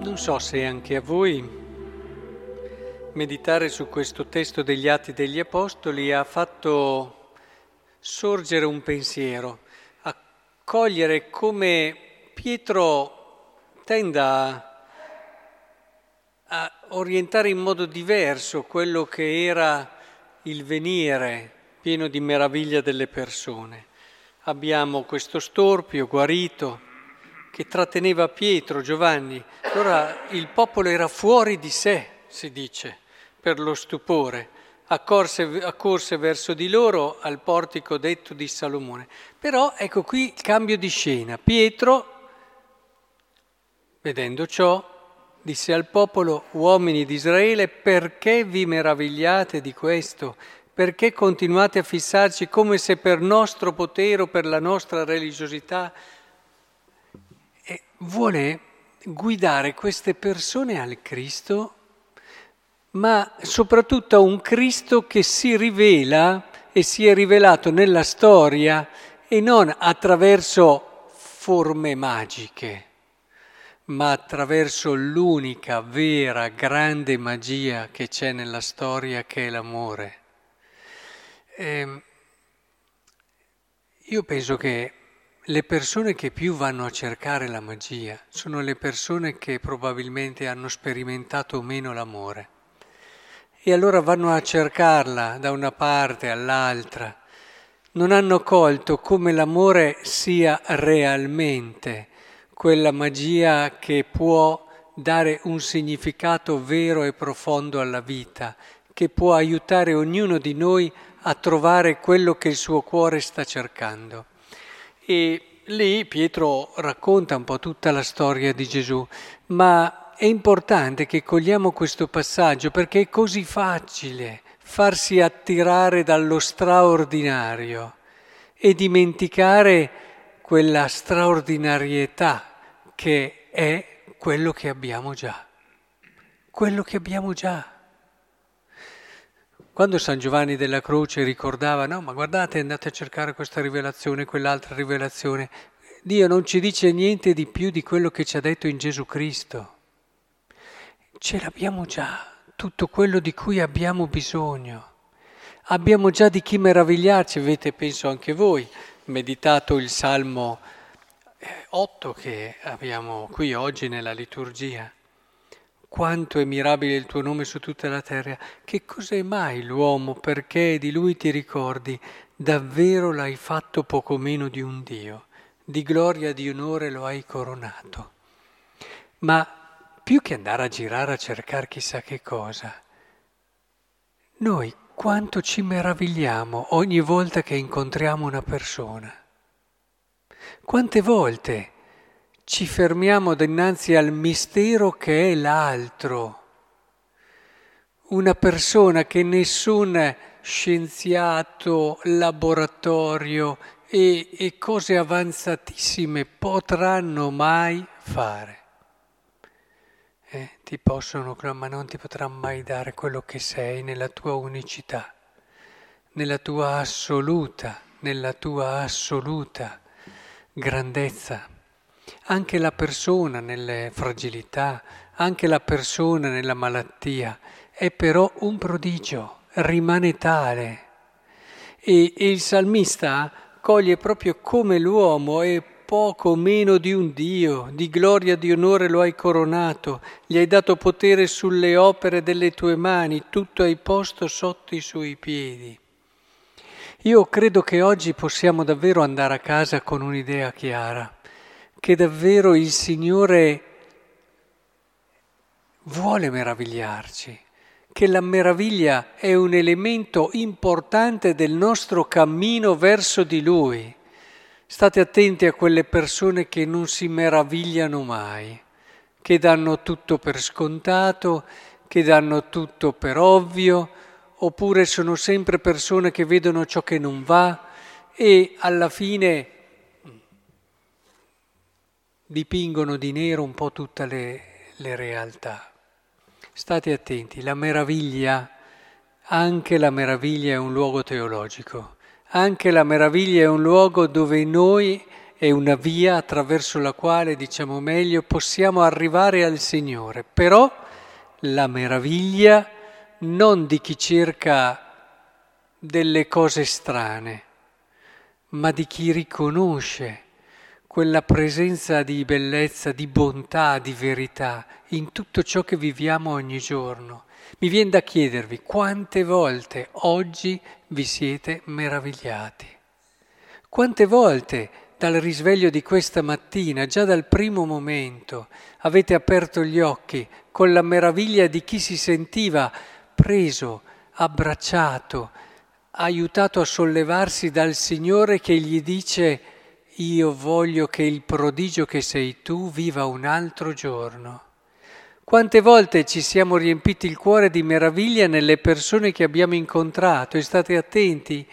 Non so se anche a voi meditare su questo testo degli Atti degli Apostoli ha fatto sorgere un pensiero, a cogliere come Pietro tenda a orientare in modo diverso quello che era il venire pieno di meraviglia delle persone. Abbiamo questo storpio guarito che tratteneva Pietro, Giovanni. Allora il popolo era fuori di sé, si dice, per lo stupore. Accorse, accorse verso di loro al portico detto di Salomone. Però ecco qui il cambio di scena. Pietro, vedendo ciò, disse al popolo, uomini di Israele, perché vi meravigliate di questo? Perché continuate a fissarci come se per nostro potere o per la nostra religiosità vuole guidare queste persone al Cristo, ma soprattutto a un Cristo che si rivela e si è rivelato nella storia e non attraverso forme magiche, ma attraverso l'unica vera grande magia che c'è nella storia che è l'amore. E ehm, io penso che le persone che più vanno a cercare la magia sono le persone che probabilmente hanno sperimentato meno l'amore. E allora vanno a cercarla da una parte all'altra. Non hanno colto come l'amore sia realmente quella magia che può dare un significato vero e profondo alla vita, che può aiutare ognuno di noi a trovare quello che il suo cuore sta cercando. E lì Pietro racconta un po' tutta la storia di Gesù, ma è importante che cogliamo questo passaggio perché è così facile farsi attirare dallo straordinario e dimenticare quella straordinarietà che è quello che abbiamo già, quello che abbiamo già. Quando San Giovanni della Croce ricordava, no, ma guardate, andate a cercare questa rivelazione, quell'altra rivelazione, Dio non ci dice niente di più di quello che ci ha detto in Gesù Cristo. Ce l'abbiamo già, tutto quello di cui abbiamo bisogno. Abbiamo già di chi meravigliarci, avete, penso anche voi, meditato il Salmo 8 eh, che abbiamo qui oggi nella liturgia. Quanto è mirabile il tuo nome su tutta la terra. Che cos'è mai l'uomo perché di lui ti ricordi? Davvero l'hai fatto poco meno di un Dio. Di gloria e di onore lo hai coronato. Ma più che andare a girare a cercare chissà che cosa, noi quanto ci meravigliamo ogni volta che incontriamo una persona. Quante volte ci fermiamo dinanzi al mistero che è l'altro. Una persona che nessun scienziato, laboratorio e, e cose avanzatissime potranno mai fare. Eh, ti possono, ma non ti potrà mai dare quello che sei nella tua unicità, nella tua assoluta, nella tua assoluta grandezza anche la persona nelle fragilità, anche la persona nella malattia, è però un prodigio, rimane tale. E, il salmista coglie proprio come l'uomo è poco meno di un Dio, di gloria e di onore lo hai coronato, gli hai dato potere sulle opere delle tue mani, tutto hai posto sotto i suoi piedi. Io credo che oggi possiamo davvero andare a casa con un'idea chiara che davvero il Signore vuole meravigliarci, che la meraviglia è un elemento importante del nostro cammino verso di Lui. State attenti a quelle persone che non si meravigliano mai, che danno tutto per scontato, che danno tutto per ovvio, oppure sono sempre persone che vedono ciò che non va e alla fine dipingono di nero un po' tutte le, le realtà. State attenti, la meraviglia, anche la meraviglia è un luogo teologico, anche la meraviglia è un luogo dove noi è una via attraverso la quale, diciamo meglio, possiamo arrivare al Signore. Però la meraviglia non di chi cerca delle cose strane, ma di chi riconosce quella presenza di bellezza, di bontà, di verità in tutto ciò che viviamo ogni giorno. Mi viene da chiedervi quante volte oggi vi siete meravigliati. Quante volte dal risveglio di questa mattina, già dal primo momento, avete aperto gli occhi con la meraviglia di chi si sentiva preso, abbracciato, aiutato a sollevarsi dal Signore che gli dice io voglio che il prodigio che sei tu viva un altro giorno. Quante volte ci siamo riempiti il cuore di meraviglia nelle persone che abbiamo incontrato e state attenti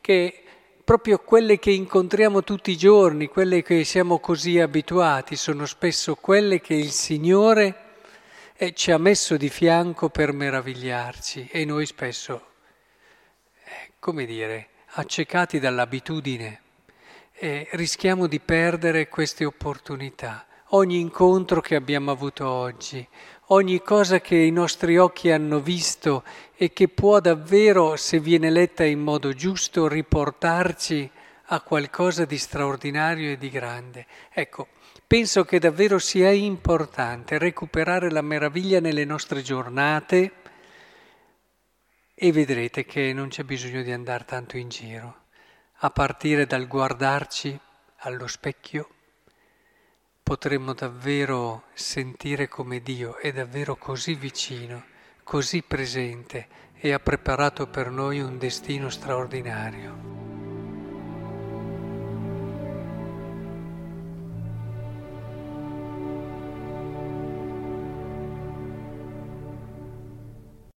che proprio quelle che incontriamo tutti i giorni, quelle che siamo così abituati, sono spesso quelle che il Signore eh, ci ha messo di fianco per meravigliarci e noi spesso, eh, come dire, accecati dall'abitudine, eh, rischiamo di perdere queste opportunità ogni incontro che abbiamo avuto oggi, ogni cosa che i nostri occhi hanno visto e che può davvero, se viene letta in modo giusto, riportarci a qualcosa di straordinario e di grande. Ecco, penso che davvero sia importante recuperare la meraviglia nelle nostre giornate e vedrete che non c'è bisogno di andare tanto in giro, a partire dal guardarci allo specchio potremmo davvero sentire come Dio è davvero così vicino, così presente e ha preparato per noi un destino straordinario.